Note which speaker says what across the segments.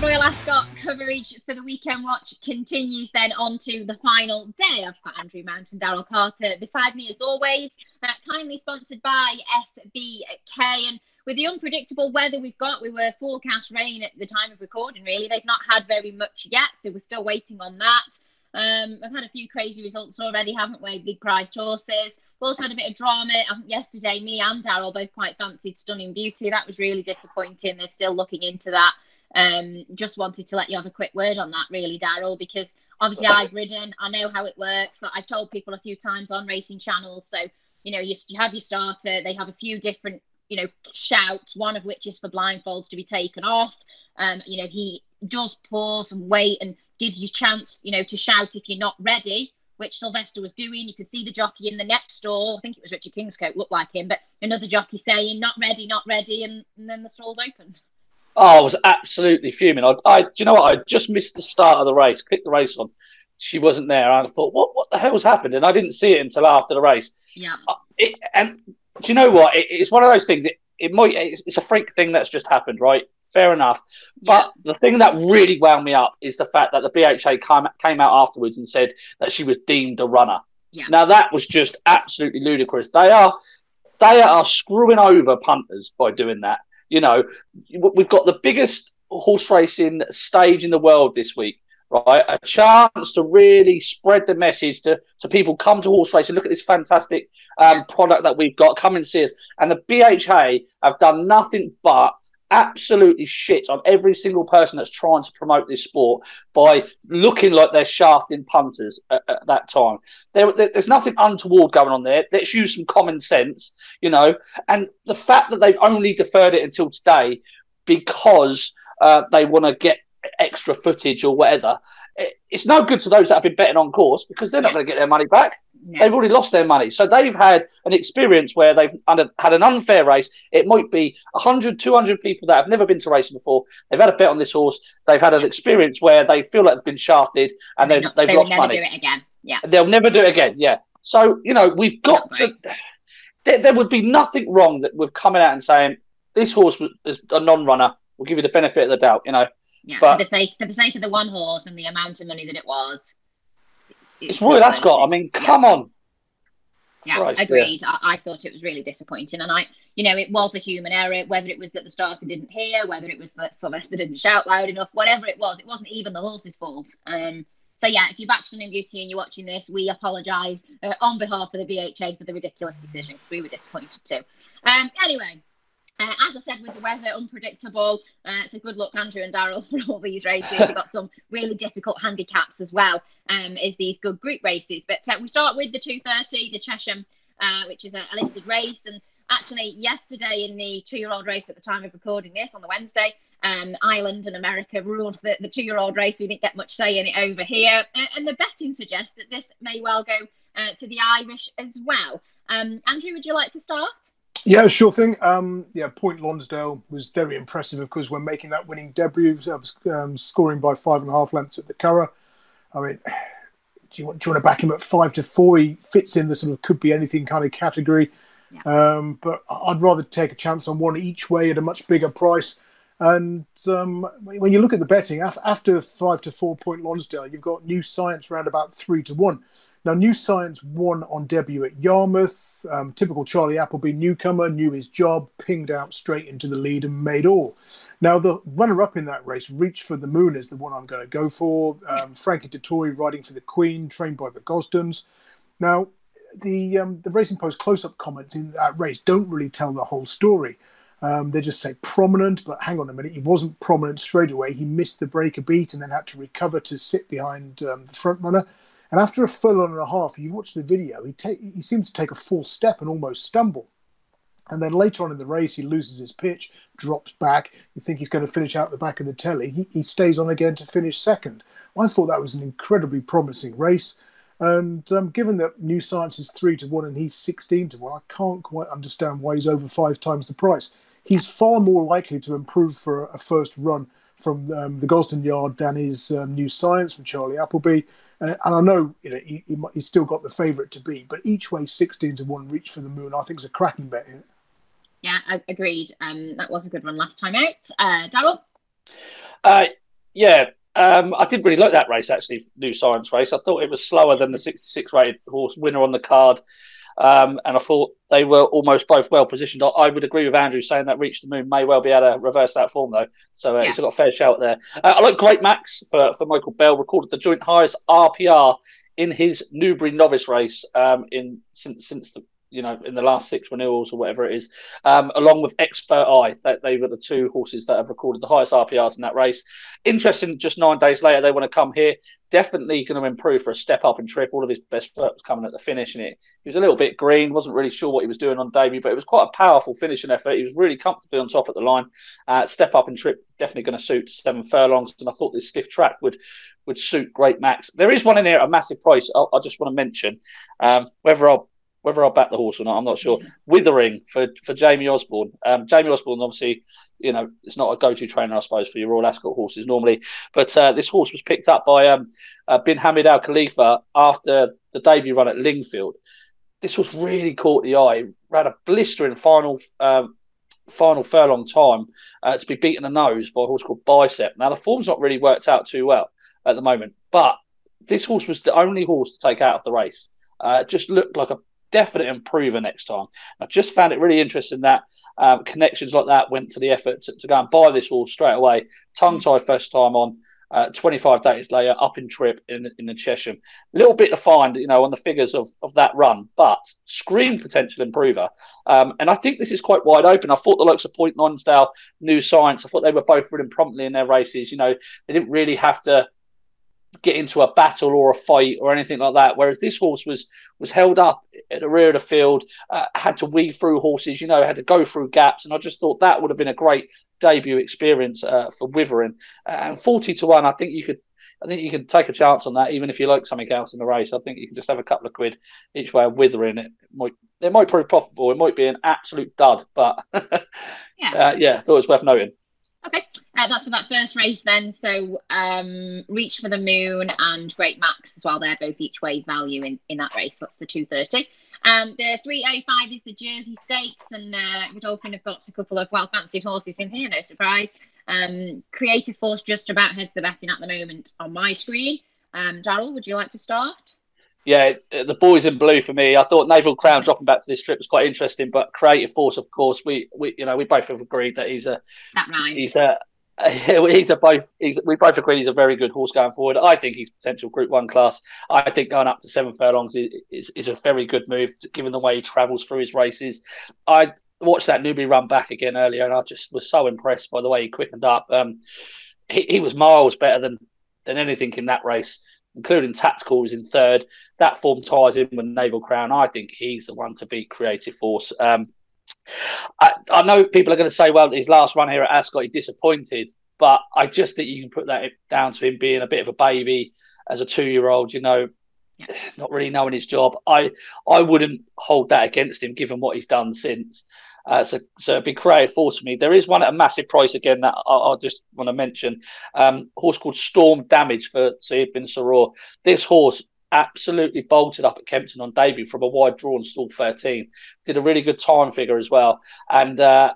Speaker 1: Royal Ascot coverage for the weekend watch continues then on to the final day. I've got Andrew Mount and Daryl Carter beside me as always, uh, kindly sponsored by SBK. And with the unpredictable weather we've got, we were forecast rain at the time of recording, really. They've not had very much yet, so we're still waiting on that. Um, I've had a few crazy results already, haven't we? Big priced horses. We've also had a bit of drama. Yesterday, me and Daryl both quite fancied Stunning Beauty. That was really disappointing. They're still looking into that. Um, just wanted to let you have a quick word on that, really, Daryl, because obviously I've ridden. I know how it works. I've told people a few times on racing channels. So, you know, you, you have your starter. They have a few different, you know, shouts. One of which is for blindfolds to be taken off. Um, you know, he does pause and wait and gives you chance, you know, to shout if you're not ready, which Sylvester was doing. You could see the jockey in the next stall. I think it was Richard Kingscote, looked like him, but another jockey saying, not ready, not ready, and, and then the stalls opened.
Speaker 2: Oh, I was absolutely fuming. I, I, do you know what? I just missed the start of the race. Clicked the race on. She wasn't there. I thought, what, what the hell's happened? And I didn't see it until after the race.
Speaker 1: Yeah.
Speaker 2: Uh, it, and do you know what? It, it's one of those things. It, it might. It's, it's, a freak thing that's just happened, right? Fair enough. But yeah. the thing that really wound me up is the fact that the BHA came, came out afterwards and said that she was deemed a runner.
Speaker 1: Yeah.
Speaker 2: Now that was just absolutely ludicrous. They are they are screwing over punters by doing that. You know, we've got the biggest horse racing stage in the world this week, right? A chance to really spread the message to, to people come to horse racing. Look at this fantastic um, product that we've got. Come and see us. And the BHA have done nothing but absolutely shit on every single person that's trying to promote this sport by looking like they're shafting punters at, at that time. There, there, there's nothing untoward going on there. Let's use some common sense, you know. And the fact that they've only deferred it until today because uh, they want to get extra footage or whatever, it, it's no good to those that have been betting on course because they're not going to get their money back. Yeah. They've already lost their money. So they've had an experience where they've under, had an unfair race. It might be 100, 200 people that have never been to racing before. They've had a bet on this horse. They've had an yeah. experience where they feel like they've been shafted and they've, they've
Speaker 1: they
Speaker 2: lost
Speaker 1: never
Speaker 2: money.
Speaker 1: do it again. Yeah.
Speaker 2: They'll never do it again. Yeah. So, you know, we've got to. There, there, would be nothing wrong that with coming out and saying this horse is a non-runner. We'll give you the benefit of the doubt. You know.
Speaker 1: Yeah. But, for the sake for the sake of the one horse and the amount of money that it was.
Speaker 2: It's, it's Royal Ascot. I mean, come yeah. on
Speaker 1: yeah, Christ, agreed. Yeah. I, I, thought it was really disappointing, and I, you know, it was a human error. Whether it was that the starter didn't hear, whether it was that Sylvester didn't shout loud enough, whatever it was, it wasn't even the horse's fault. Um, so yeah, if you're back Stunning Beauty and you're watching this, we apologise uh, on behalf of the BHA for the ridiculous decision because we were disappointed too. Um, anyway, uh, as I said, with the weather unpredictable, uh, so good luck, Andrew and Daryl, for all these races. We've got some really difficult handicaps as well um, as these good group races. But uh, we start with the 230, the Chesham, uh, which is a, a, listed race. And actually, yesterday in the two-year-old race at the time of recording this on the Wednesday, um, Ireland and America ruled the, the two-year-old race. We didn't get much say in it over here. and the betting suggests that this may well go uh, to the Irish as well. Um, Andrew, would you like to start?
Speaker 3: Yeah, sure thing. Um, yeah, Point Lonsdale was very impressive, of course, when making that winning debut, um, scoring by five and a half lengths at the Curragh. I mean, do you, want, do you want to back him at five to four? He fits in the sort of could be anything kind of category. Yeah. Um, but I'd rather take a chance on one each way at a much bigger price. And um, when you look at the betting, after five to four Point Lonsdale, you've got New Science around about three to one. Now, New Science won on debut at Yarmouth. Um, typical Charlie Appleby newcomer, knew his job, pinged out straight into the lead and made all. Now, the runner up in that race, Reach for the Moon, is the one I'm going to go for. Um, Frankie Dettori riding for the Queen, trained by the Gosdens. Now, the, um, the Racing Post close up comments in that race don't really tell the whole story. Um, they just say prominent, but hang on a minute, he wasn't prominent straight away. He missed the break a beat and then had to recover to sit behind um, the front runner. And after a furlong and a half, you watch the video, he, ta- he seems to take a false step and almost stumble. And then later on in the race, he loses his pitch, drops back. You think he's going to finish out the back of the telly. He, he stays on again to finish second. I thought that was an incredibly promising race. And um, given that New Science is 3 to 1 and he's 16 to 1, I can't quite understand why he's over five times the price. He's far more likely to improve for a first run from um, the Gosden Yard than his um, New Science from Charlie Appleby. Uh, and I know you know he, he, he's still got the favourite to be, but each way sixteen to one reach for the moon, I think is a cracking bet here.
Speaker 1: Yeah, agreed. Um, that was a good one last time out. Uh, Daryl.
Speaker 2: Uh, Yeah, um, I didn't really like that race actually, New Science race. I thought it was slower than the 66 rated horse winner on the card. Um, and I thought they were almost both well positioned. I, I, would agree with Andrew saying that Reach the Moon may well be able to reverse that form, though. So uh, yeah. it's got a fair shout there. Uh, I like Great Max for, for Michael Bell, recorded the joint highest RPR in his Newbury novice race um, in since since the you know, in the last six renewals or whatever it is, um, along with Expert Eye. That they were the two horses that have recorded the highest RPRs in that race. Interesting, just nine days later, they want to come here. Definitely going to improve for a step up and trip. All of his best work was coming at the finish, and it he was a little bit green. wasn't really sure what he was doing on debut, but it was quite a powerful finishing effort. He was really comfortably on top at the line. Uh, step up and trip definitely going to suit seven furlongs, and I thought this stiff track would would suit Great Max. There is one in here at a massive price. I, I just want to mention um, whether I'll whether I'll back the horse or not, I'm not sure. Withering for for Jamie Osborne. Um, Jamie Osborne, obviously, you know, it's not a go-to trainer, I suppose, for your Royal Ascot horses normally. But uh, this horse was picked up by um, uh, Bin Hamid Al Khalifa after the debut run at Lingfield. This was really caught the eye. Ran a blistering final um, final furlong time uh, to be beaten the nose by a horse called Bicep. Now the form's not really worked out too well at the moment, but this horse was the only horse to take out of the race. Uh, just looked like a definite improver next time. I just found it really interesting that um, connections like that went to the effort to, to, go and buy this horse straight away. Tongue tie first time on. Uh, 25 days later, up in trip in in the Chesham. A little bit to find, you know, on the figures of, of that run, but screen potential improver. Um, and I think this is quite wide open. I thought the likes of Point Lonsdale, New Science, I thought they were both running promptly in their races. You know, they didn't really have to get into a battle or a fight or anything like that. Whereas this horse was was held up at the rear of the field, uh, had to weave through horses, you know, had to go through gaps, and I just thought that would have been a great debut experience uh, for Withering. Uh, and forty to one, I think you could. I think you can take a chance on that, even if you like something else in the race. I think you can just have a couple of quid each way of Withering. It might it might prove profitable. It might be an absolute dud, but yeah, uh, yeah, thought it was worth noting.
Speaker 1: Okay, uh, that's for that first race then. So um, Reach for the Moon and Great Max as well. They're both each way value in, in that race. That's the 230. Um, the 305 is the Jersey Stakes, and uh, Godolphin have got a couple of well fancied horses in here, no surprise. Um, Creative Force just about heads the betting at the moment on my screen. Um, Daryl, would you like to start?
Speaker 2: Yeah, the boys in blue for me. I thought Naval Crown dropping back to this trip was quite interesting, but Creative Force, of course, we, we you know we both have agreed that he's a
Speaker 1: that
Speaker 2: he's a he's a both he's we both agree he's a very good horse going forward. I think he's potential Group One class. I think going up to seven furlongs is, is, is a very good move given the way he travels through his races. I watched that newbie run back again earlier, and I just was so impressed by the way he quickened up. Um, he, he was miles better than than anything in that race including Tactical, is in third. That form ties in with Naval Crown. I think he's the one to beat Creative Force. Um, I, I, know people are going to say, well, his last run here at Ascot, he disappointed, but I just think you can put that down to him being a bit of a baby as a two-year-old. You know, not really knowing his job. I I wouldn't hold that against him, given what he's done since. Uh, so, so a big creative force for me. There is one at a massive price again that I, will just want to mention. Um, horse called Storm Damage for bin Suroor. This horse absolutely bolted up at Kempton on debut from a wide draw and stall 13. Did a really good time figure as well. And uh,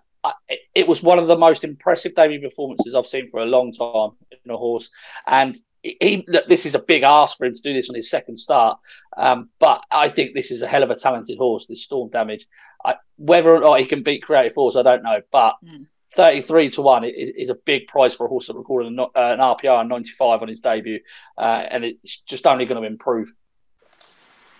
Speaker 2: it, it was one of the most impressive debut performances I've seen for a long time in a horse. And he look, this is a big ask for him to do this on his second start. Um, but I think this is a hell of a talented horse. This Storm Damage, I, whether or not he can beat Creative Force, I don't know. But mm. thirty-three to one is, is, a big price for a horse that recorded an, uh, an RPR ninety-five on his debut, uh, and it's just only going to improve.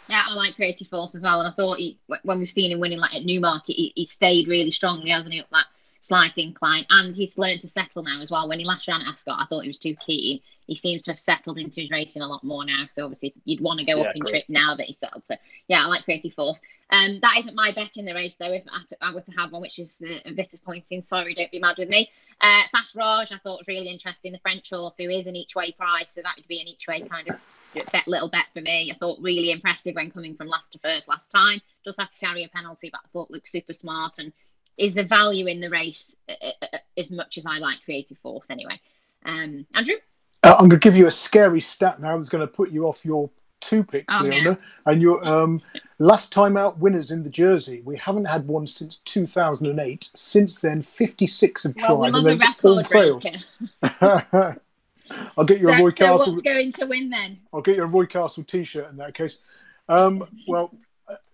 Speaker 1: Yeah, I like Creative Force as well, and I thought he, when we've seen him winning like at Newmarket, he, he stayed really strongly, hasn't he, up that slight incline, and he's learned to settle now as well. When he last ran at Ascot, I thought he was too keen he seems to have settled into his racing a lot more now. So obviously you'd want to go yeah, up in trip now that he's settled. So yeah, I like Creative Force. Um, that isn't my bet in the race though. If I, to, I were to have one, which is a bit disappointing. Sorry, don't be mad with me. Uh, Fast Raj, I thought was really interesting. The French horse who is an each way prize, so that would be an each way kind of bet, little bet for me. I thought really impressive when coming from last to first last time. Does have to carry a penalty, but I thought looked super smart and is the value in the race uh, uh, uh as much as I like Creative Force anyway. Um, Andrew.
Speaker 3: Uh, I'm going to give you a scary stat now that's going to put you off your two picks, oh, Leona. And your um, last time out winners in the jersey. We haven't had one since 2008. Since then, 56 have
Speaker 1: well,
Speaker 3: tried
Speaker 1: and they've all failed.
Speaker 3: I'll get you
Speaker 1: so,
Speaker 3: a Roy
Speaker 1: so
Speaker 3: Castle.
Speaker 1: what's going to win then?
Speaker 3: I'll get you a Roy Castle T-shirt in that case. Um, well,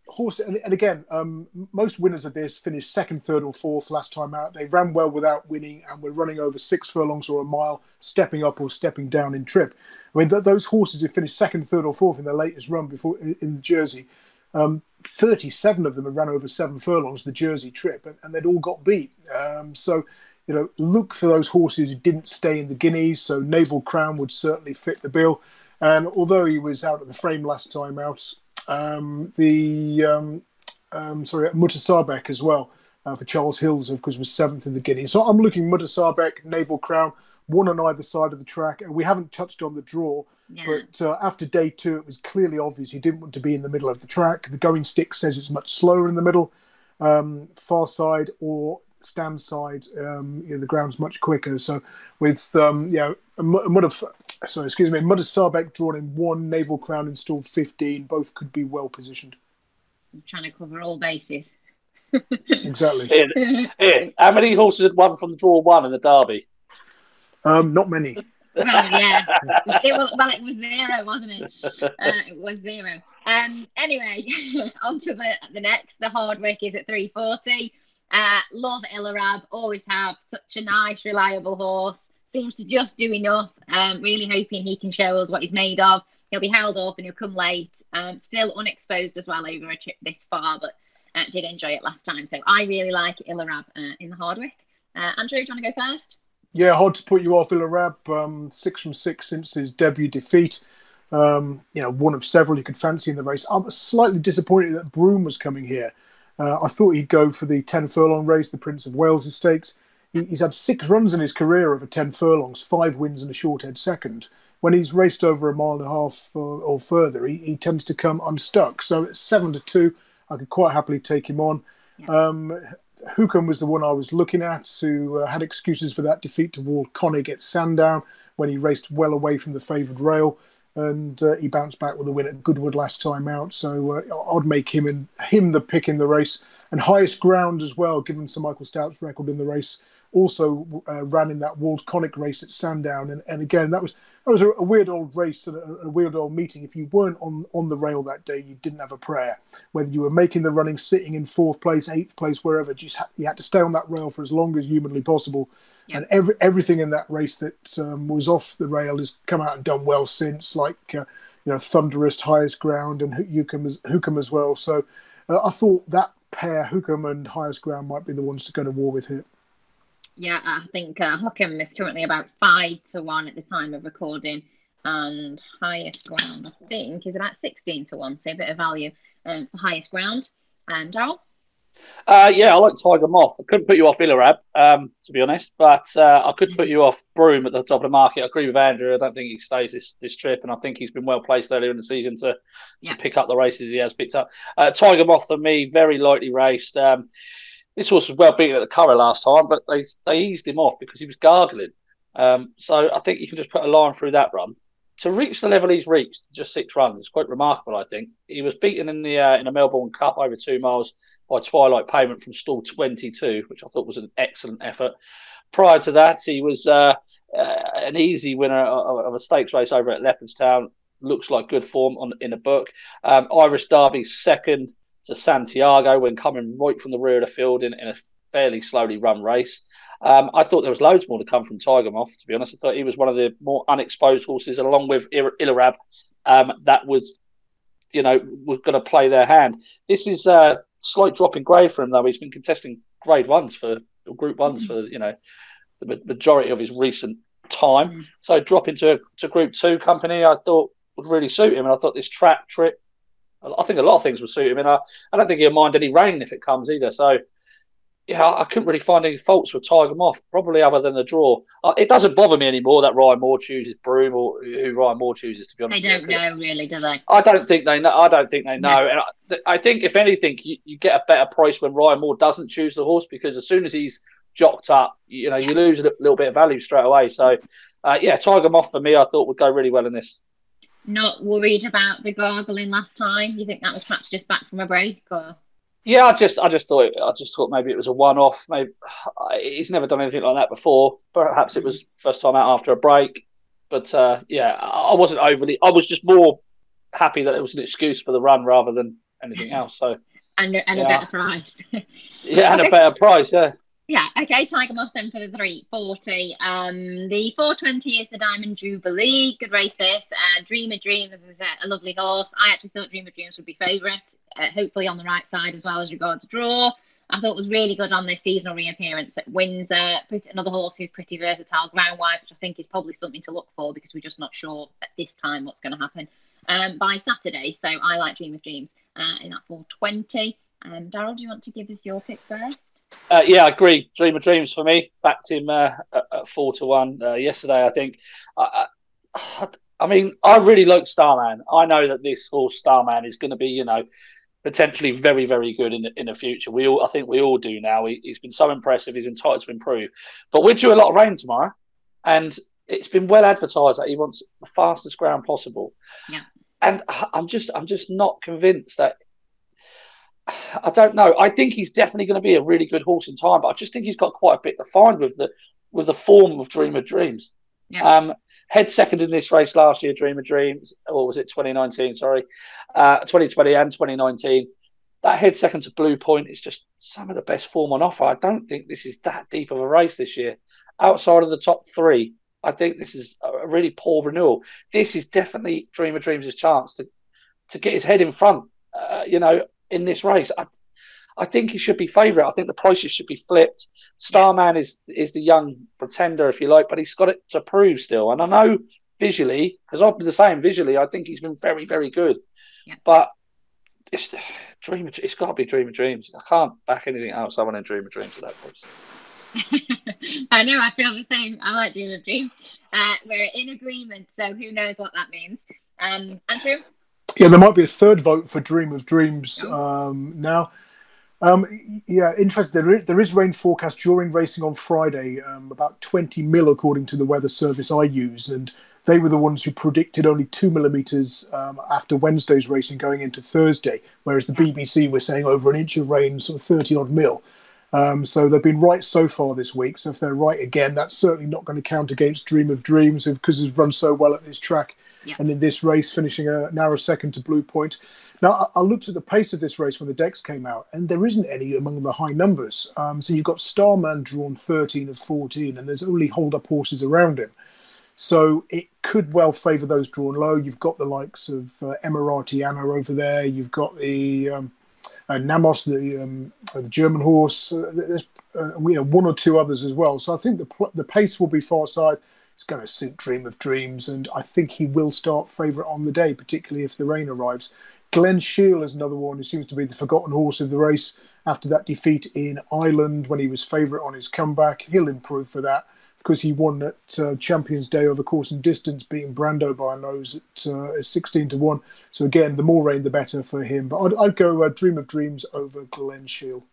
Speaker 3: horse, and, and again, um, most winners of this finished second, third, or fourth last time out. They ran well without winning, and were running over six furlongs or a mile, stepping up or stepping down in trip. I mean, th- those horses who finished second, third, or fourth in their latest run before in, in the Jersey, um, 37 of them had ran over seven furlongs the Jersey trip, and, and they'd all got beat. Um, so you know, look for those horses who didn't stay in the Guineas. So Naval Crown would certainly fit the bill. And although he was out of the frame last time out, um, the um, um, sorry Mutasaabeq as well uh, for Charles Hills, of course, was seventh in the Guinea. So I'm looking Mutasaabeq, Naval Crown, one on either side of the track. And we haven't touched on the draw,
Speaker 1: Yeah.
Speaker 3: but uh, after day two, it was clearly obvious he didn't want to be in the middle of the track. The going stick says it's much slower in the middle, um, far side or stand side. Um, you know, the ground's much quicker. So with um, you know, a Mu- a Mudder, sorry, excuse me, Mudder Sarbeck drawn in one, Naval Crown installed fifteen. Both could be well positioned.
Speaker 1: I'm trying to cover all bases.
Speaker 3: Exactly.
Speaker 2: Here, here. How many horses had won from the draw one in the Derby?
Speaker 3: Um, not many.
Speaker 1: Well, yeah. It was, well, it was zero, wasn't it? Uh, it was zero. Um. Anyway, on to the the next. The Hardwicke is at 340. Uh, love Illarab. Always have such a nice, reliable horse. Seems to just do enough. Um. Really hoping he can show us what he's made of. He'll be held up and he'll come late. Um. Still unexposed as well over a trip this far, but uh, did enjoy it last time. So I really like Illarab uh, in the Hardwicke. Uh, Andrew, do you want to go first?
Speaker 3: Yeah, hard to put you off Illarab. Um, six from six since his debut defeat. Um, you know, one of several you could fancy in the race. I'm slightly disappointed that Broome was coming here. Uh, I thought he'd go for the 10 furlong race, the Prince of Wales Stakes. He, he's had six runs in his career over 10 furlongs, five wins and a short head second. When he's raced over a mile and a half or, or further, he, he tends to come unstuck. So it's seven to two. I could quite happily take him on.
Speaker 1: Yeah.
Speaker 3: Um, Hukum was the one I was looking at, who uh, had excuses for that defeat to Waldkonig at Sandown when he raced well away from the favoured rail, and uh, he bounced back with a win at Goodwood last time out. So uh, I'd make him in, him the pick in the race, and highest ground as well, given Sir Michael Stoute's record in the race. Also uh, ran in that Waldkonig race at Sandown, and, and again that was that was a, a weird old race and a, a weird old meeting. If you weren't on on the rail that day, you didn't have a prayer. Whether you were making the running, sitting in fourth place, eighth place, wherever, just ha- you had to stay on that rail for as long as humanly possible. And every everything in that race that um, was off the rail has come out and done well since, like uh, you know Thunderous, highest ground, and Hukum as, Hukum as well. So uh, I thought that pair, Hukum and highest ground, might be the ones to go to war with here.
Speaker 1: Yeah, I think uh, Hukum is currently about five to one at the time of recording, and highest ground I think is about sixteen to one, so a bit of value um, for highest ground. And Daryl,
Speaker 2: Uh, yeah, I like Tiger Moth. I couldn't put you off Illarab, um, to be honest, but uh, I could put you off Broome at the top of the market. I agree with Andrew. I don't think he stays this, this trip, and I think he's been well placed earlier in the season to, to
Speaker 1: Yeah.
Speaker 2: pick up the races he has picked up. Uh, Tiger Moth, for me, very lightly raced. Um, this horse was well beaten at the Curragh last time, but they they eased him off because he was gargling. Um, so I think you can just put a line through that run. To reach the level he's reached, just six runs, is quite remarkable. I think he was beaten in the uh, in the Melbourne Cup over two miles by Twilight Payment from stall 22, which I thought was an excellent effort. Prior to that, he was uh, uh, an easy winner of, of a stakes race over at Leopardstown. Looks like good form on in a book. Um, Irish Derby second to Santiago when coming right from the rear of the field in, in a fairly slowly run race. Um, I thought there was loads more to come from Tiger Moth, to be honest. I thought he was one of the more unexposed horses, along with Illarab, um, that was, you know, was going to play their hand. This is a slight drop in grade for him, though. He's been contesting grade ones for or group ones for, you know, the majority of his recent time.
Speaker 1: Mm.
Speaker 2: So drop into to group two company, I thought would really suit him. And I thought this trap trip, I think a lot of things would suit him. And I, I don't think he'll mind any rain if it comes either. So, yeah, I couldn't really find any faults with Tiger Moth, probably other than the draw. Uh, it doesn't bother me anymore that Ryan Moore chooses Broome or who Ryan Moore chooses. To be honest, they don't
Speaker 1: know really, do they?
Speaker 2: I don't think they know. I don't think they know. And I, I think if anything, you, you get a better price when Ryan Moore doesn't choose the horse because as soon as he's jocked up, you know, you lose a little bit of value straight away. So, uh, yeah, Tiger Moth for me, I thought would go really well in this.
Speaker 1: Not worried about the gargling last time. You think that was perhaps just back from a break, or
Speaker 2: Yeah, I just, I just thought, I just thought maybe it was a one-off. Maybe he's never done anything like that before. Perhaps it was first time out after a break. but uh, yeah, I wasn't overly. I was just more happy that it was an excuse for the run rather than anything else. So
Speaker 1: and, and yeah. a better price.
Speaker 2: yeah, and a better price. Yeah.
Speaker 1: Yeah, okay, Tiger Mustang for the 340. Um, the 420 is the Diamond Jubilee. Good race this. Uh, Dream of Dreams is a, a lovely horse. I actually thought Dream of Dreams would be favourite, uh, hopefully on the right side as well as regards draw. I thought was really good on this seasonal reappearance at Windsor. Pretty, another horse who's pretty versatile ground wise, which I think is probably something to look for because we're just not sure at this time what's going to happen um, by Saturday. So I like Dream of Dreams uh, in that 420. Um, Daryl, do you want to give us your pick first?
Speaker 2: Uh, yeah, I agree. Dream of Dreams for me. Backed him uh, at, four to one uh, yesterday. I think. I, I, I, mean, I really like Starman. I know that this horse Starman is going to be, you know, potentially very, very good in the, in the future. We all, I think, we all do now. He, has been so impressive. He's entitled to improve. But we're due a lot of rain tomorrow, and it's been well advertised that he wants the fastest ground possible.
Speaker 1: Yeah.
Speaker 2: And I'm just, I'm just not convinced that I don't know. I think he's definitely going to be a really good horse in time, but I just think he's got quite a bit to find with the with the form of Dream of Dreams. Yeah. Um, head second in this race last year, Dream of Dreams, or was it 2019? Sorry, uh, 2020 and 2019. That head second to Blue Point is just some of the best form on offer. I don't think this is that deep of a race this year. Outside of the top three, I think this is a really poor renewal. This is definitely Dream of Dreams' chance to to get his head in front. Uh, you know, in this race. I, I think he should be favourite. I think the prices should be flipped. Starman is is the young pretender, if you like, but he's got it to prove still. And I know visually, because I've been the same visually, I think he's been very, very good. Yeah. But it's dream. It's got to be Dream of Dreams. I can't back anything else. I want to Dream of Dreams for that price.
Speaker 1: I know. I feel the same. I like Dream of Dreams. Uh, we're in agreement, so who knows what that means. Um, Andrew.
Speaker 3: Yeah, there might be a third vote for Dream of Dreams um, now. Um, yeah, interesting. There is, there is rain forecast during racing on Friday, um, about 20 mil according to the weather service I use, and they were the ones who predicted only two millimeters um, after Wednesday's racing going into Thursday, whereas the BBC were saying over an inch of rain, sort of 30 odd mil. Um, so they've been right so far this week. So if they're right again, that's certainly not going to count against Dream of Dreams because it's run so well at this track yeah. and in this race finishing a narrow second to Blue Point. Now, I, looked at the pace of this race when the decks came out, and there isn't any among the high numbers. Um, so you've got Starman drawn 13 of 14, and there's only hold up horses around him. So it could well favour those drawn low. You've got the likes of uh, Emaraaty Ana over there. You've got the um, uh, Namos, the um, uh, the German horse. Uh, there's uh, you know one or two others as well. So I think the the pace will be far side. It's going to suit Dream of Dreams, and I think he will start favourite on the day, particularly if the rain arrives. Glen Shiel is another one who seems to be the forgotten horse of the race after that defeat in Ireland when he was favourite on his comeback. He'll improve for that because he won at uh, Champions Day over course and distance, beating Brando by a nose at uh, 16 to 1. So, again, the more rain, the better for him. But I'd, I'd go uh, Dream of Dreams over Glen Shiel.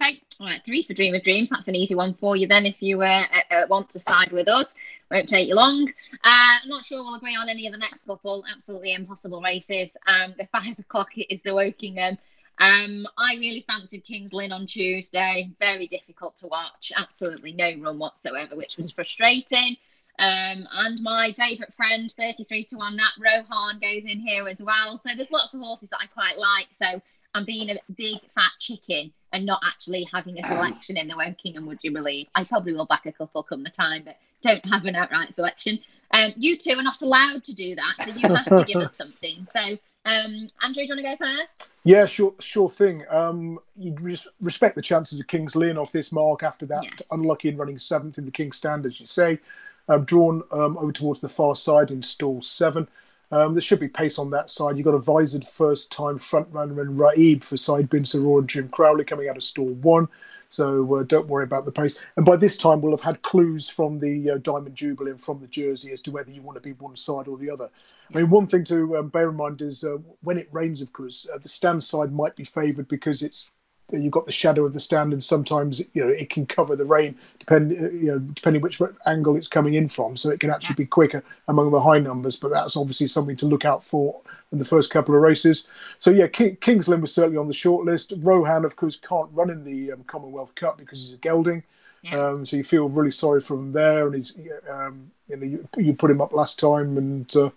Speaker 1: Okay, all right, three for Dream of Dreams. That's an easy one for you then if you uh, uh, want to side with us. Won't take you long. Uh, not sure we'll agree on any of the next couple. Absolutely impossible races. Um, the five o'clock is the Wokingham. Um, I really fancied Kings Lynn on Tuesday. Very difficult to watch. Absolutely no run whatsoever, which was frustrating. Um, and my favourite friend, 33 to 1, that Rohaan, goes in here as well. So there's lots of horses that I quite like. So I'm being a big fat chicken and not actually having a selection in the Wokingham, would you believe? I probably will back a couple come the time, but don't have an outright selection. Um, you two are not allowed to do that, so you have to give us something. So, um, Andrew, do you want to go first?
Speaker 3: Yeah, sure, sure thing. Um, you'd res- respect the chances of Kings Lynn off this mark after that yeah. unlucky in running seventh in the King's Stand, as you say. Um, drawn um, over towards the far side in stall seven. Um, there should be pace on that side. You've got a visored first time front runner in Raaeb for Saeed Bin Suroor and Jim Crowley coming out of stall one. So uh, don't worry about the pace. And by this time, we'll have had clues from the uh, Diamond Jubilee and from the jersey as to whether you want to be one side or the other. I mean, one thing to um, bear in mind is uh, when it rains, of course, uh, the stand side might be favoured because it's you've got the shadow of the stand, and sometimes you know it can cover the rain, depend you know depending which angle it's coming in from. So it can actually be quicker among the high numbers, but that's obviously something to look out for in the first couple of races. So yeah, King, Kings Lynn was certainly on the short list. Rohaan, of course, can't run in the um, Commonwealth Cup because he's a gelding. Yeah. Um, so you feel really sorry for him there, and he's um, you know you, you, put him up last time, and uh,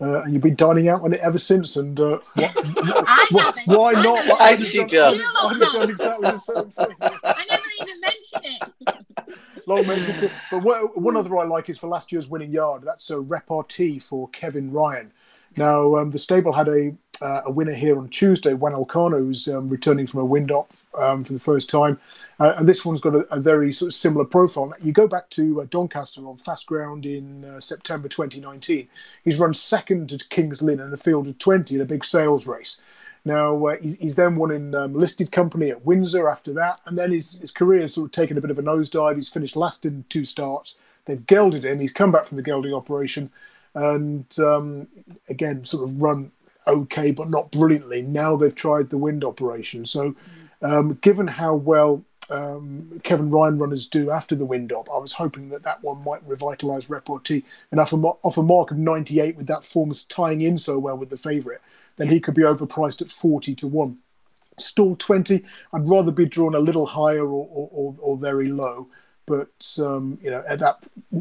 Speaker 3: uh, and you've been dining out on it ever since. And uh, what,
Speaker 1: what,
Speaker 3: why not?
Speaker 2: Have you done,
Speaker 3: I've done exactly the same thing.
Speaker 1: I never even mentioned it.
Speaker 3: Long But one other I like is for last year's winning yard. That's a repartee for Kevin Ryan. Now um, the stable had a uh, a winner here on Tuesday, Juan Elcano, who's um, returning from a wind up um, for the first time. Uh, and this one's got a, a, very sort of similar profile. You go back to uh, Doncaster on fast ground in uh, September 2019. He's run second to Kings Lynn in a field of 20 in a big sales race. Now, uh, he's, he's, then won in um, listed company at Windsor after that. And then his, his career has sort of taken a bit of a nosedive. He's finished last in two starts. They've gelded him. He's come back from the gelding operation and um, again, sort of run okay, but not brilliantly. Now they've tried the wind operation. So, um, given how well um, Kevin Ryan runners do after the wind up, I was hoping that that one might revitalise Repartee and off a, off a mark of 98 with that form tying in so well with the favourite, then he could be overpriced at 40 to 1. Stall 20, I'd rather be drawn a little higher or, or, or, or very low but um, you know at that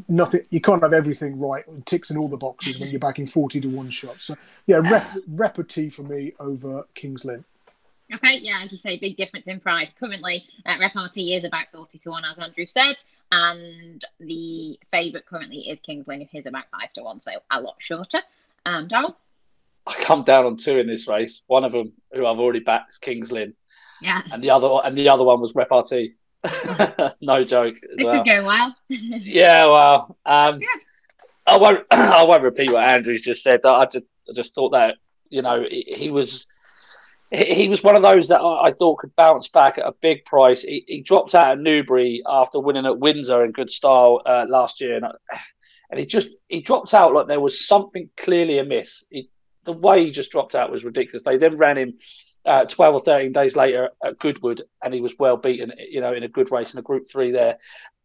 Speaker 3: nothing you can't have everything right ticks in all the boxes when you're backing 40 to one shot so yeah rep, repartee for me over kings lynn
Speaker 1: okay yeah as you say big difference in price currently uh, repartee is about 40 to 1 as andrew said and the favourite currently is kings lynn is about 5 to 1 so a lot shorter um Daryl?
Speaker 2: I come down on two in this race. One of them, who I've already backed, is Kings Lynn.
Speaker 1: Yeah.
Speaker 2: And the other, and the other one was Repartee. no joke.
Speaker 1: It well. could go well.
Speaker 2: yeah, well, um, I won't. I won't repeat what Andrew's just said. I just, I just thought that you know he, was. He was one of those that I thought could bounce back at a big price. He, he dropped out of Newbury after winning at Windsor in good style uh, last year, and, and he just he dropped out like there was something clearly amiss. He, the way he just dropped out was ridiculous. They then ran him uh, 12 or 13 days later at Goodwood, and he was well beaten, you know, in a good race in a Group 3 there.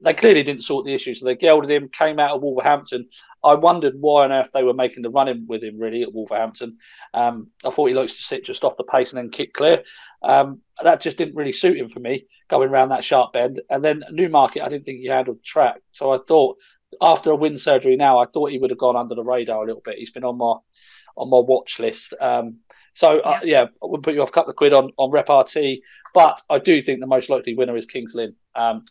Speaker 2: They clearly didn't sort the issue, so they gelded him, came out of Wolverhampton. I wondered why on earth they were making the running with him, really, at Wolverhampton. Um, I thought he likes to sit just off the pace and then kick clear. Um, that just didn't really suit him for me, going around that sharp bend. And then Newmarket, I didn't think he handled track. So I thought, after a wind surgery now, I thought he would have gone under the radar a little bit. He's been on my on my watch list. Um, so uh, yeah, I would put you off a couple of quid on on Repartee, but I do think the most likely winner is Kings Lynn. Um,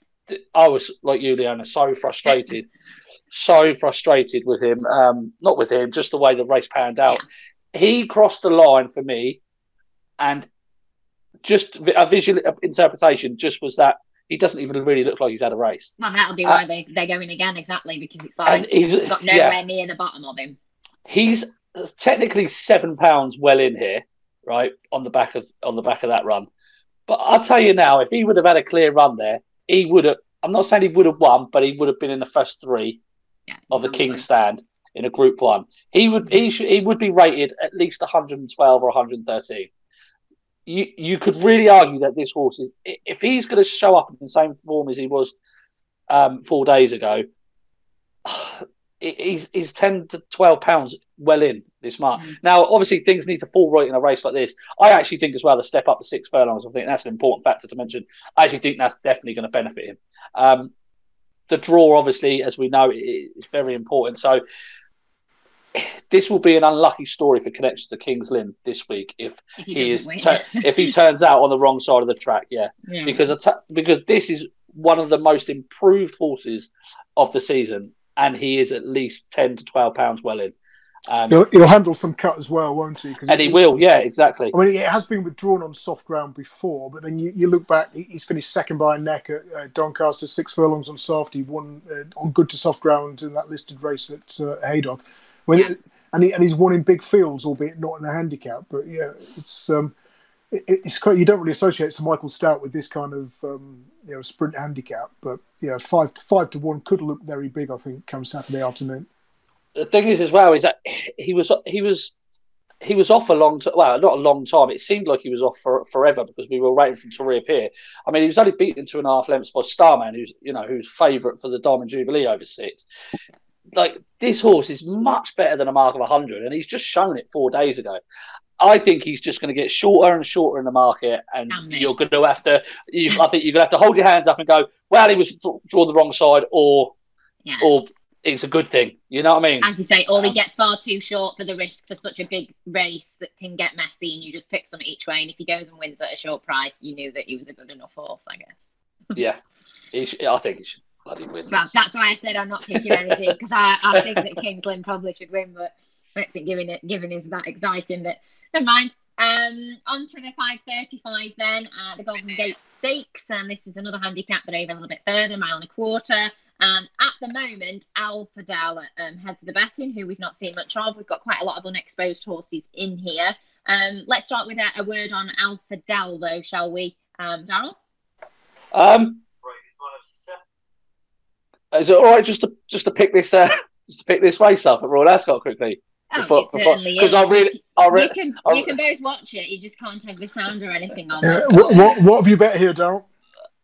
Speaker 2: I was like you, Leona, so frustrated, so frustrated with him. Um, not with him, just the way the race panned out. Yeah. He crossed the line for me, and just a visual interpretation just was that he doesn't even really look like he's had a race.
Speaker 1: Well, that'll be why uh, they they're going again exactly because it's like he's got nowhere yeah. near the bottom of him.
Speaker 2: He's technically seven pounds well in here, right on the back of on the back of that run. But I'll tell you now, if he would have had a clear run there, he would have. I'm not saying he would have won, but he would have been in the first three yeah, of the King stand in a Group One. He would he should he would be rated at least 112 or 113. You you could really argue that this horse is if he's going to show up in the same form as he was um, four days ago. He's, he's 10 to 12 pounds well in this mark. Mm. Now, obviously, things need to fall right in a race like this. I actually think as well the step up to six furlongs. I think that's an important factor to mention. I actually think that's definitely going to benefit him. Um, the draw, obviously, as we know, is very important. So this will be an unlucky story for connections to Kings Lynn this week if, he, he is if he turns out on the wrong side of the track. Yeah, yeah. because because this is one of the most improved horses of the season and he is at least 10 to 12 pounds well in.
Speaker 3: Um, he'll, he'll, handle some cut as well, won't he?
Speaker 2: And he, will, yeah, exactly.
Speaker 3: I mean, it has been withdrawn on soft ground before, but then you, you look back, he's finished second by a neck at uh, Doncaster, six furlongs on soft. He won uh, on good to soft ground in that listed race at uh, Haydock. I mean, and, he, and he's won in big fields, albeit not in a handicap. But yeah, it's um, it, it's quite, you don't really associate Sir Michael Stoute with this kind of um, you know sprint handicap, but yeah, five five to one could look very big. I think come Saturday afternoon.
Speaker 2: The thing is, as well, is that he was he was he was off a long time. Well, not a long time. It seemed like he was off for forever because we were waiting for him to reappear. I mean, he was only beaten two and a half lengths by Starman, who's you know who's favourite for the Diamond Jubilee over six. Like this horse is much better than a mark of hundred, and he's just shown it four days ago. I think he's just going to get shorter and shorter in the market, and you're going to have to. You, I think you're going to have to hold your hands up and go, "Well, he was draw the wrong side," or, yeah. or it's a good thing. You know what I mean?
Speaker 1: As you say, or he um, gets far too short for the risk for such a big race that can get messy, and you just pick some each way. And if he goes and wins at a short price, you knew that he was a good enough horse, I guess.
Speaker 2: yeah, should, I think he should bloody win.
Speaker 1: Well, that's why I said I'm not picking anything because I, I think that Kings Lynn probably should win, but it's been giving it giving is that exciting. But never mind. Um, on to the 535 then, uh, the Golden Gate Stakes, and this is another handicap, but over a little bit further, mile and a quarter. And at the moment, Alfadel um, heads the betting, who we've not seen much of. We've got quite a lot of unexposed horses in here. Um, let's start with a, a word on Al Alfadel, though, shall we, um, Daryl?
Speaker 2: Um, is it all right just to just to pick this uh, just to pick this race up at Royal Ascot quickly?
Speaker 1: Oh, because I really, I really, you can I, you can both watch it. You just can't have the sound or anything on. Uh,
Speaker 3: what, what, what have you bet here, Daryl?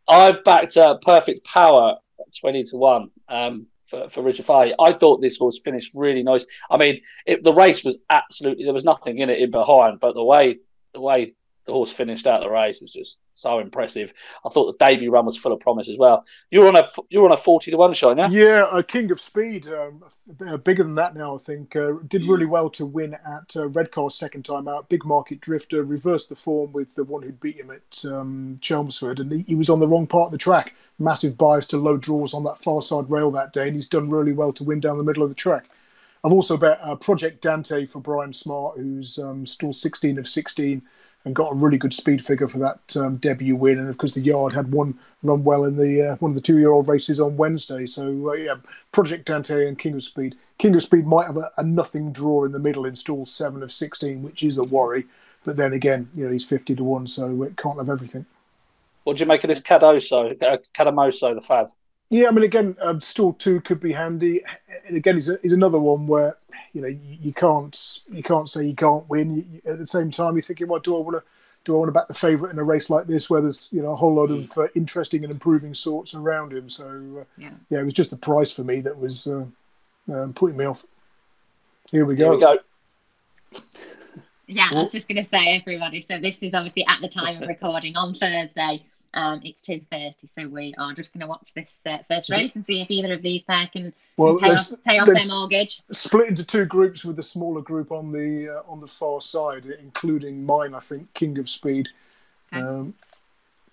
Speaker 2: I've backed uh, Perfect Power 20 to 1 um, for, for Richard Fahey. I thought this was finished really nice. I mean, it, the race was absolutely, there was nothing in it in behind, but the way the way the horse finished out the race was just so impressive. I thought the debut run was full of promise as well. You're on a you're on a forty to one shot, yeah?
Speaker 3: Yeah, a King of Speed, um, bigger than that now. I think uh, did mm. really well to win at uh, Redcar's second time out. Big market drifter, reversed the form with the one who beat him at um, Chelmsford, and he, he, was on the wrong part of the track. Massive bias to low draws on that far side rail that day, and he's done really well to win down the middle of the track. I've also bet uh, Project Dante for Brian Smart, who's um, still 16 of 16 and got a really good speed figure for that um, debut win. And of course, the yard had one run well in the uh, one of the two-year-old races on Wednesday. So uh, yeah, Project Dante and King of Speed. King of Speed might have a, a, nothing draw in the middle in stall seven of sixteen, which is a worry. But then again, you know he's fifty to one, so it can't have everything.
Speaker 2: What do you make of this Cadoso, uh, Cadamoso, the Fav?
Speaker 3: Yeah, I mean, again, um, stall two could be handy. And again, he's, a, he's another one where you know you, you can't you can't say you can't win. You, at the same time, you're thinking, well, do I want to do I want to back the favourite in a race like this where there's you know a whole lot of mm. uh, interesting and improving sorts around him? So uh, yeah. yeah, it was just the price for me that was uh, um, putting me off. Here we go.
Speaker 2: Here we go.
Speaker 1: Yeah, I was just going to say, everybody. So this is obviously at the time of recording on Thursday. Um, it's two thirty, so we are just going to watch this uh, first race and see if either of these pair can, well, pay, off, pay off their mortgage.
Speaker 3: Split into two groups with the smaller group on the uh, on the far side, including mine. I think King of Speed. Okay. Um,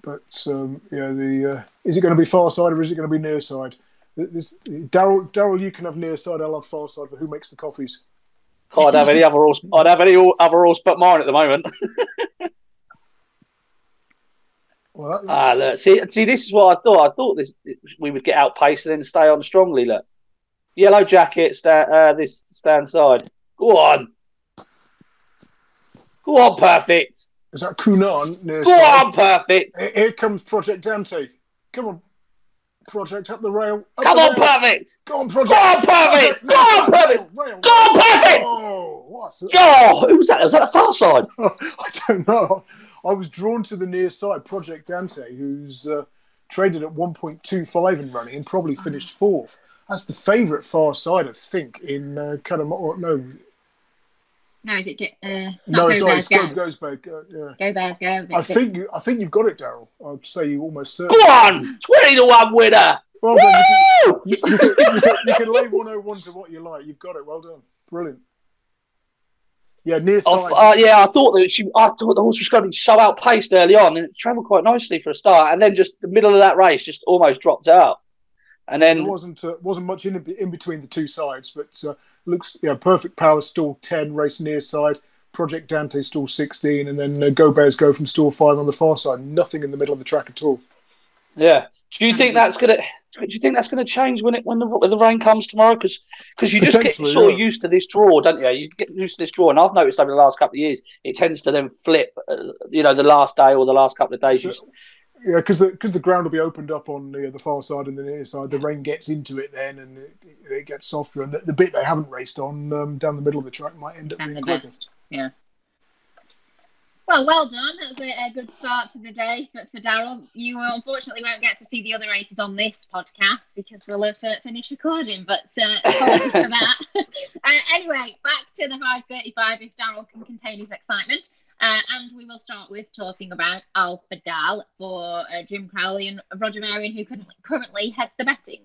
Speaker 3: but um, yeah, the uh, is it going to be far side or is it going to be near side? Daryl, Daryl, you can have near side. I'll have far side. But who makes the coffees?
Speaker 2: I'd have any other horse. I'd have any other horse but mine at the moment.
Speaker 3: Well,
Speaker 2: ah, look, see, see, this is what I thought. I thought this we would get outpaced and then stay on strongly. Look, yellow jacket, stand, uh, this stand side. Go on, go on, perfect.
Speaker 3: Is that Kunan?
Speaker 2: Go on, perfect.
Speaker 3: Here comes Project Dante. Come on, Project up the rail.
Speaker 2: Up Come
Speaker 3: the
Speaker 2: on,
Speaker 3: rail.
Speaker 2: perfect.
Speaker 3: Go on, Project.
Speaker 2: Go on, perfect. Go on, perfect. Rail. Go on, perfect. Oh, what's Oh, who was that? Was that the far side?
Speaker 3: I don't know. I was drawn to the near side, Project Dante, who's uh, traded at 1.25 in running and probably finished fourth. That's the favourite far side, I think, in uh, Kadam-
Speaker 1: No. No, is it? Uh, no,
Speaker 3: go
Speaker 1: sorry,
Speaker 3: go, goes back. Uh,
Speaker 1: yeah. Go Bears, go.
Speaker 3: I think you. I think you've got it, Daryl. I'd say you almost
Speaker 2: certainly. Go on, twenty to one winner. Well done.
Speaker 3: You can, you, can, you, can, you can lay 101 to what you like. You've got it. Well done. Brilliant. Yeah, near side.
Speaker 2: Uh, yeah, I thought that she. I thought the horse was going to be so outpaced early on, and it travelled quite nicely for a start, and then just the middle of that race just almost dropped out. And then
Speaker 3: there wasn't uh, wasn't much in in between the two sides, but uh, looks yeah, perfect power stall ten, race near side. Project Dante stall sixteen, and then uh, Go Bears go from stall five on the far side. Nothing in the middle of the track at all.
Speaker 2: Yeah. Do you think that's gonna? Do you think that's going to change when it when the when the rain comes tomorrow? Because because you just get sort yeah. of used to this draw, don't you? You get used to this draw, and I've noticed over the last couple of years it tends to then flip. Uh, you know, the last day or the last couple of days.
Speaker 3: So, yeah, because the, cause the ground will be opened up on the, the far side and the near side. The rain gets into it then, and it, it gets softer. And the, the, bit they haven't raced on um, down the middle of the track might end up
Speaker 1: and
Speaker 3: being quicker.
Speaker 1: Yeah. Well, well done. That was a, a, good start to the day for, for Daryl. You unfortunately won't get to see the other races on this podcast because we'll have uh, finished recording, but uh, apologies for that. uh, anyway, back to the 535 if Daryl can contain his excitement. Uh, and we will start with talking about Alfadel for uh, Jim Crowley and Roger Varian, who currently heads the betting.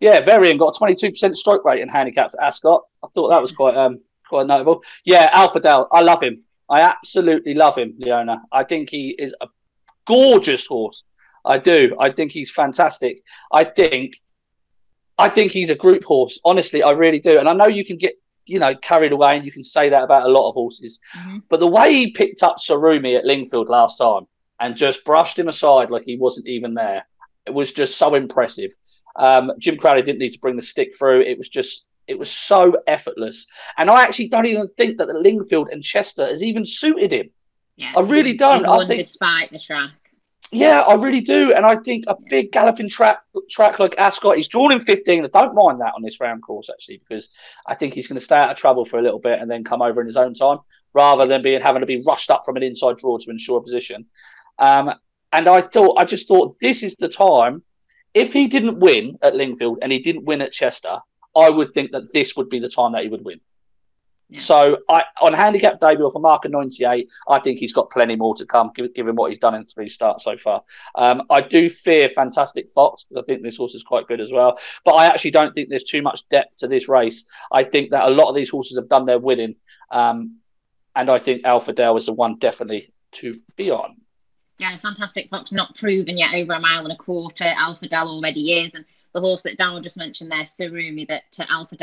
Speaker 2: Yeah, Varian got a 22% stroke rate in handicaps at Ascot. I thought that was quite um quite notable. Yeah, Alfadel, I love him. I absolutely love him, Leona. I think he is a gorgeous horse. I do. I think he's fantastic. I think I think he's a group horse. Honestly, I really do. And I know you can get, you know, carried away and you can say that about a lot of horses. Mm-hmm. But the way he picked up Sarumi at Lingfield last time and just brushed him aside like he wasn't even there, it was just so impressive. Um, Jim Crowley didn't need to bring the stick through. It was just it was so effortless. And I actually don't even think that the Lingfield and Chester has even suited him. Yeah, I really don't.
Speaker 1: I think, despite the track.
Speaker 2: Yeah, I really do. And I think a big galloping track track like Ascot, he's drawn in 15. I don't mind that on this round course, actually, because I think he's going to stay out of trouble for a little bit and then come over in his own time rather than being having to be rushed up from an inside draw to ensure a position. Um, and I thought, I just thought this is the time. If he didn't win at Lingfield and he didn't win at Chester, I would think that this would be the time that he would win. Yeah. So I, on handicap debut off a mark of 98, I think he's got plenty more to come, given what he's done in three starts so far. Um, I do fear Fantastic Fox because I think this horse is quite good as well. But I actually don't think there's too much depth to this race. I think that a lot of these horses have done their winning. Um, and I think Alfadel is the one definitely to be on.
Speaker 1: Yeah, Fantastic Fox not proven yet over a mile and a quarter. Alfadel already is. And the horse that Daryl just mentioned there, Sarumi, that uh, Alpha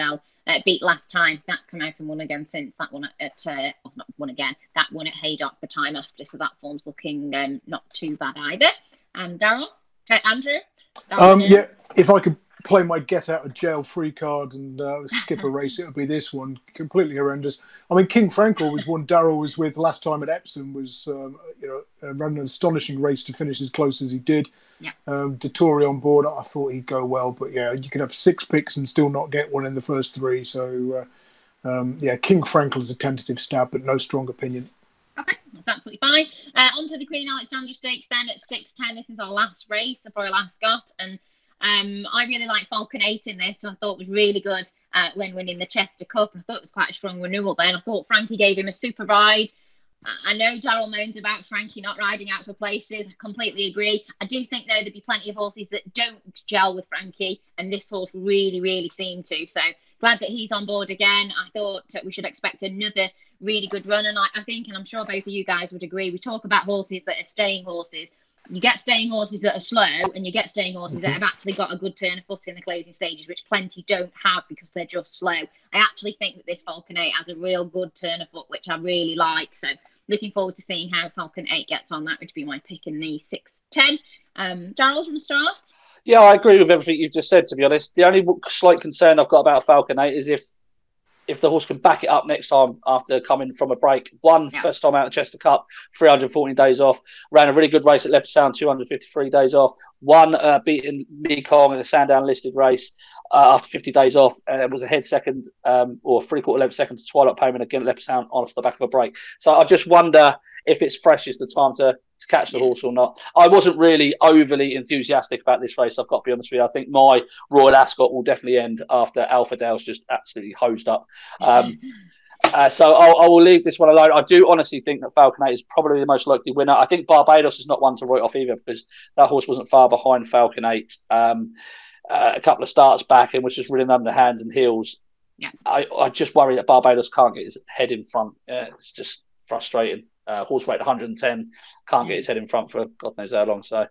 Speaker 1: uh, beat last time. That's come out and won again since that one at, uh, oh, not won again, that one at Haydock the time after. So that form's looking um, not too bad either. And Daryl, uh, Andrew?
Speaker 3: Um, yeah, if I could play my get out of jail free card and uh, skip a race, it would be this one. Completely horrendous. I mean, King Frankel was one Daryl was with last time at Epsom. Was um, you know ran an astonishing race to finish as close as he did.
Speaker 1: Yeah.
Speaker 3: Um, Dettori on board, I thought he'd go well, but yeah, you could have six picks and still not get one in the first three. So uh, um, yeah, King Frankel is a tentative stab, but no strong opinion.
Speaker 1: Okay, that's absolutely fine. Uh, on to the Queen Alexandra Stakes then at six ten. This is our last race of Royal Ascot, and um, I really like Falcon 8 in this, so I thought was really good uh, when winning the Chester Cup. I thought it was quite a strong renewal then. I thought Frankie gave him a super ride. I know Daryl moans about Frankie not riding out for places. I completely agree. I do think though there'd be plenty of horses that don't gel with Frankie, and this horse really, really seemed to. So glad that he's on board again. I thought we should expect another really good run, and I, I think, and I'm sure both of you guys would agree, we talk about horses that are staying horses you get staying horses that are slow and you get staying horses that mm-hmm. have actually got a good turn of foot in the closing stages, which plenty don't have because they're just slow. I actually think that this Falcon 8 has a real good turn of foot, which I really like. So looking forward to seeing how Falcon 8 gets on. That would be my pick in the 6 10. Um, from the start?
Speaker 2: Yeah, I agree with everything you've just said, to be honest. The only slight concern I've got about Falcon 8 is if if the horse can back it up next time after coming from a break. One yeah. first time out of Chester Cup, 314 days off. Ran a really good race at Leopardstown, 253 days off. One uh, beating Mekong in a Sandown listed race uh, after 50 days off. And it was a head second um, or three quarter length second to Twilight Payment again at Leopardstown off the back of a break. So I just wonder if it's fresh is the time to to catch the horse or not. I wasn't really overly enthusiastic about this race. I've got to be honest with you. I think my Royal Ascot will definitely end after Alfadel's just absolutely hosed up. Um, uh, so I'll, I will leave this one alone. I do honestly think that Falcon 8 is probably the most likely winner. I think Barbados is not one to write off either because that horse wasn't far behind Falcon 8 um, uh, a couple of starts back and was just running under hands and heels.
Speaker 1: Yeah. I,
Speaker 2: I just worry that Barbados can't get his head in front. Uh, it's just frustrating. Uh, horse rate 110, can't get his head in front for God knows how long. So,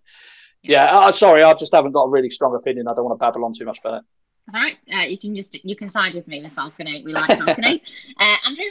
Speaker 2: yeah, sorry, I just haven't got a really strong opinion. I don't want to babble on too much about it.
Speaker 1: All right, uh, you can just you can side with me with Falcon 8. We like Falcon 8. Uh, Andrew.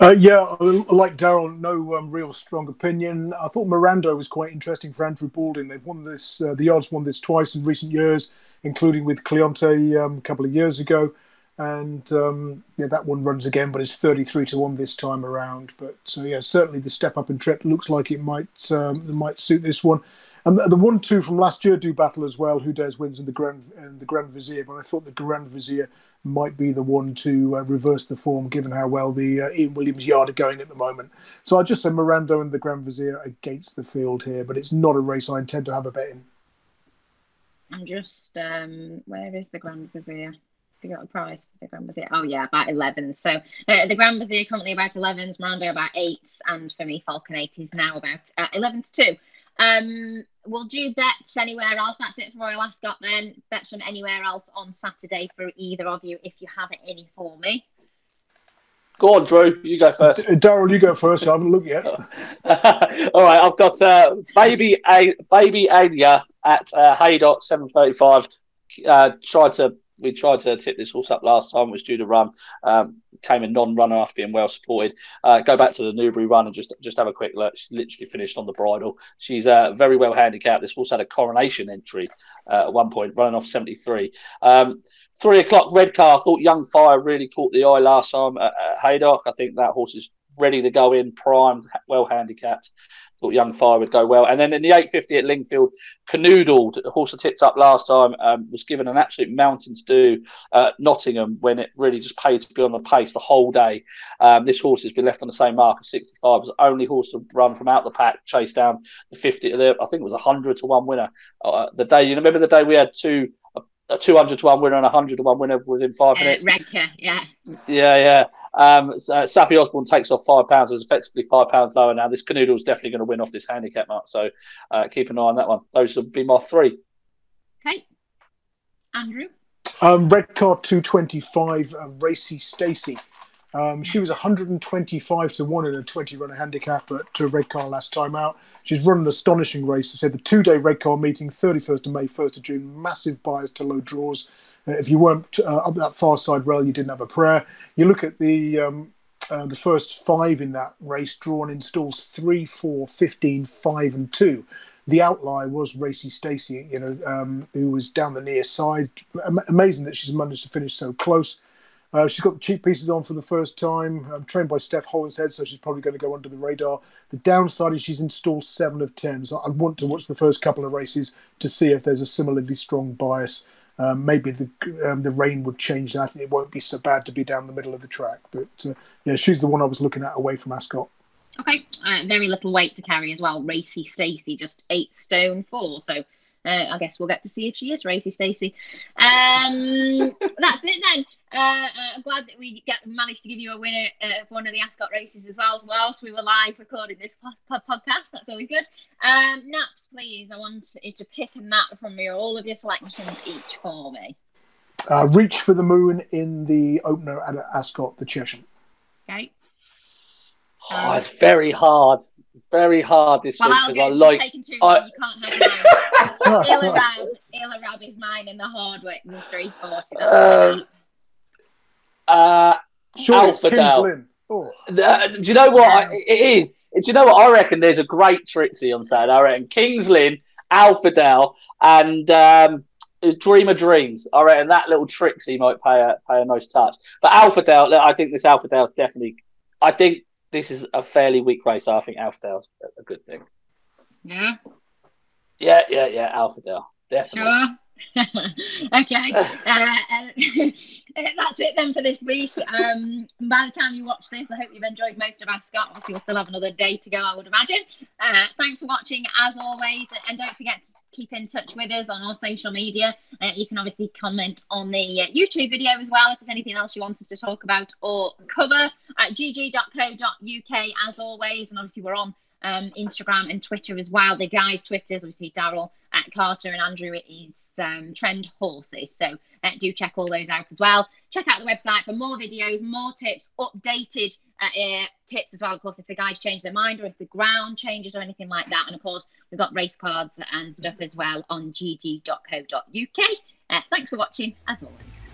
Speaker 3: Uh, yeah, like Daryl, no um, real strong opinion. I thought Miranda was quite interesting for Andrew Balding. They've won this, uh, the odds won this twice in recent years, including with Cleonte um, a couple of years ago and um, yeah, that one runs again, but it's 33 to one this time around. But so yeah, certainly the step up and trip looks like it might um, might suit this one. And the, the one two from last year do battle as well. Who dares wins in the Grand and the Grand Visir, but I thought the Grand Visir might be the one to uh, reverse the form, given how well the uh, Ian Williams yard are going at the moment. So I just say Miranda and the Grand Visir against the field here, but it's not a race I intend to have a bet in.
Speaker 1: I'm just um, where is the Grand Visir? you got a price for the Grand Visir? Oh yeah, about 11. So uh, the Grand Visir currently about 11s, Miranda about 8s, and for me Falcon 8 is now about uh, 11 to 2. Um, we'll do bets anywhere else? That's it for Royal Ascot then. Bets from anywhere else on Saturday for either of you if you have any for me.
Speaker 2: Go on, Drew. You go first.
Speaker 3: Daryl, you go first. I haven't looked yet.
Speaker 2: All right, I've got uh, baby a baby Adia at uh, Haydock seven thirty five. Uh, tried to we tried to tip this horse up last time. It was due to run. Um, came a non-runner after being well supported. Uh, go back to the Newbury run and just just have a quick look. She's literally finished on the bridle. She's uh, very well handicapped. This horse had a coronation entry uh, at one point, running off 73. Um, three o'clock red car. I thought Young Fire really caught the eye last time at, at Haydock. I think that horse is ready to go in, primed, well handicapped Young Fire would go well. And then in the 850 at Lingfield, Canoodled, the horse I tipped up last time, um, was given an absolute mountain to do at Nottingham when it really just paid to be on the pace the whole day. Um, this horse has been left on the same mark as 65. It was the only horse to run from out the pack, chase down the 50. The, I think it was 100 to 1 winner. Uh, the day, you remember the day we had two a 200 to 1 winner and a 100 to 1 winner within five uh, minutes.
Speaker 1: Redcar, yeah.
Speaker 2: Yeah, yeah. Um, so, uh, Saffie Osborne takes off five pounds. It's effectively five pounds lower now. This Canoodle is definitely going to win off this handicap mark. So uh, keep an eye on that one. Those would be my three.
Speaker 1: Okay. Andrew?
Speaker 3: Um, Redcar 225, uh, Racy Stacey. Um, she was 125 to 1 in a 20 runner handicap at uh, Redcar last time out. She's run an astonishing race. I said the two day Redcar meeting, 31st of May, 1st of June, massive bias to low draws. Uh, if you weren't uh, up that far side rail, you didn't have a prayer. You look at the um, uh, the first five in that race, drawn in stalls 3, 4, 15, 5, and 2 the outlier was Racy Stacey, you know, um, who was down the near side. Amazing that she's managed to finish so close. Uh, she's got the cheekpieces on for the first time. Trained by Steph Hollinshead, so she's probably going to go under the radar. The downside is she's installed seven of ten. So I want to watch the first couple of races to see if there's a similarly strong bias. Um, maybe the um, the rain would change that, and it won't be so bad to be down the middle of the track. But uh, yeah, she's the one I was looking at away from Ascot.
Speaker 1: Okay, uh, very little weight to carry as well. Racy Stacey, just eight stone four. So uh, I guess we'll get to see if she is Racy Stacey. Um, that's it then. Uh, uh, I'm glad that we get managed to give you a winner uh, for one of the Ascot races as well. whilst we were live recording this po- podcast, that's always good. Um, naps, please. I want you to pick a nap from your all of your selections each for me.
Speaker 3: Uh, reach for the moon in the opener at Ascot, the Chesham.
Speaker 1: Okay.
Speaker 2: Oh, it's very hard. It's very hard this well, week because I like. I...
Speaker 1: You can't have mine. Ila Rab, Ila Rab is mine in the Hardwicke the 340. Um,
Speaker 2: uh, Alpha Down. Oh. Uh, do you know what? I, it is. Do you know what? I reckon there's a great Trixie on Saturday. I reckon Kings Lynn, Alfadel, and um, Dream of Dreams. I reckon that little Trixie might pay a pay a nice touch. But Alfadel, I think this Alfadel is definitely. I think this is a fairly weak race. I think Alfadel's a good thing.
Speaker 1: Yeah.
Speaker 2: Yeah, yeah, yeah. Alfadel, definitely.
Speaker 1: Sure. okay, uh, uh, that's it then for this week. Um, by the time you watch this, I hope you've enjoyed most of Ascot. Obviously, we'll still have another day to go, I would imagine. Uh, thanks for watching, as always, and don't forget to keep in touch with us on our social media. Uh, you can obviously comment on the uh, YouTube video as well if there's anything else you want us to talk about or cover at gg.co.uk, as always. And obviously, we're on um, Instagram and Twitter as well. The guys' Twitters, obviously, Daryl at Carter and Andrew is um, Trend Horses. So uh, do check all those out as well. Check out the website for more videos, more tips, updated uh, uh, tips as well. Of course, if the guys change their mind or if the ground changes or anything like that. And of course, we've got race cards and stuff as well on gg.co.uk. Uh, thanks for watching, as always.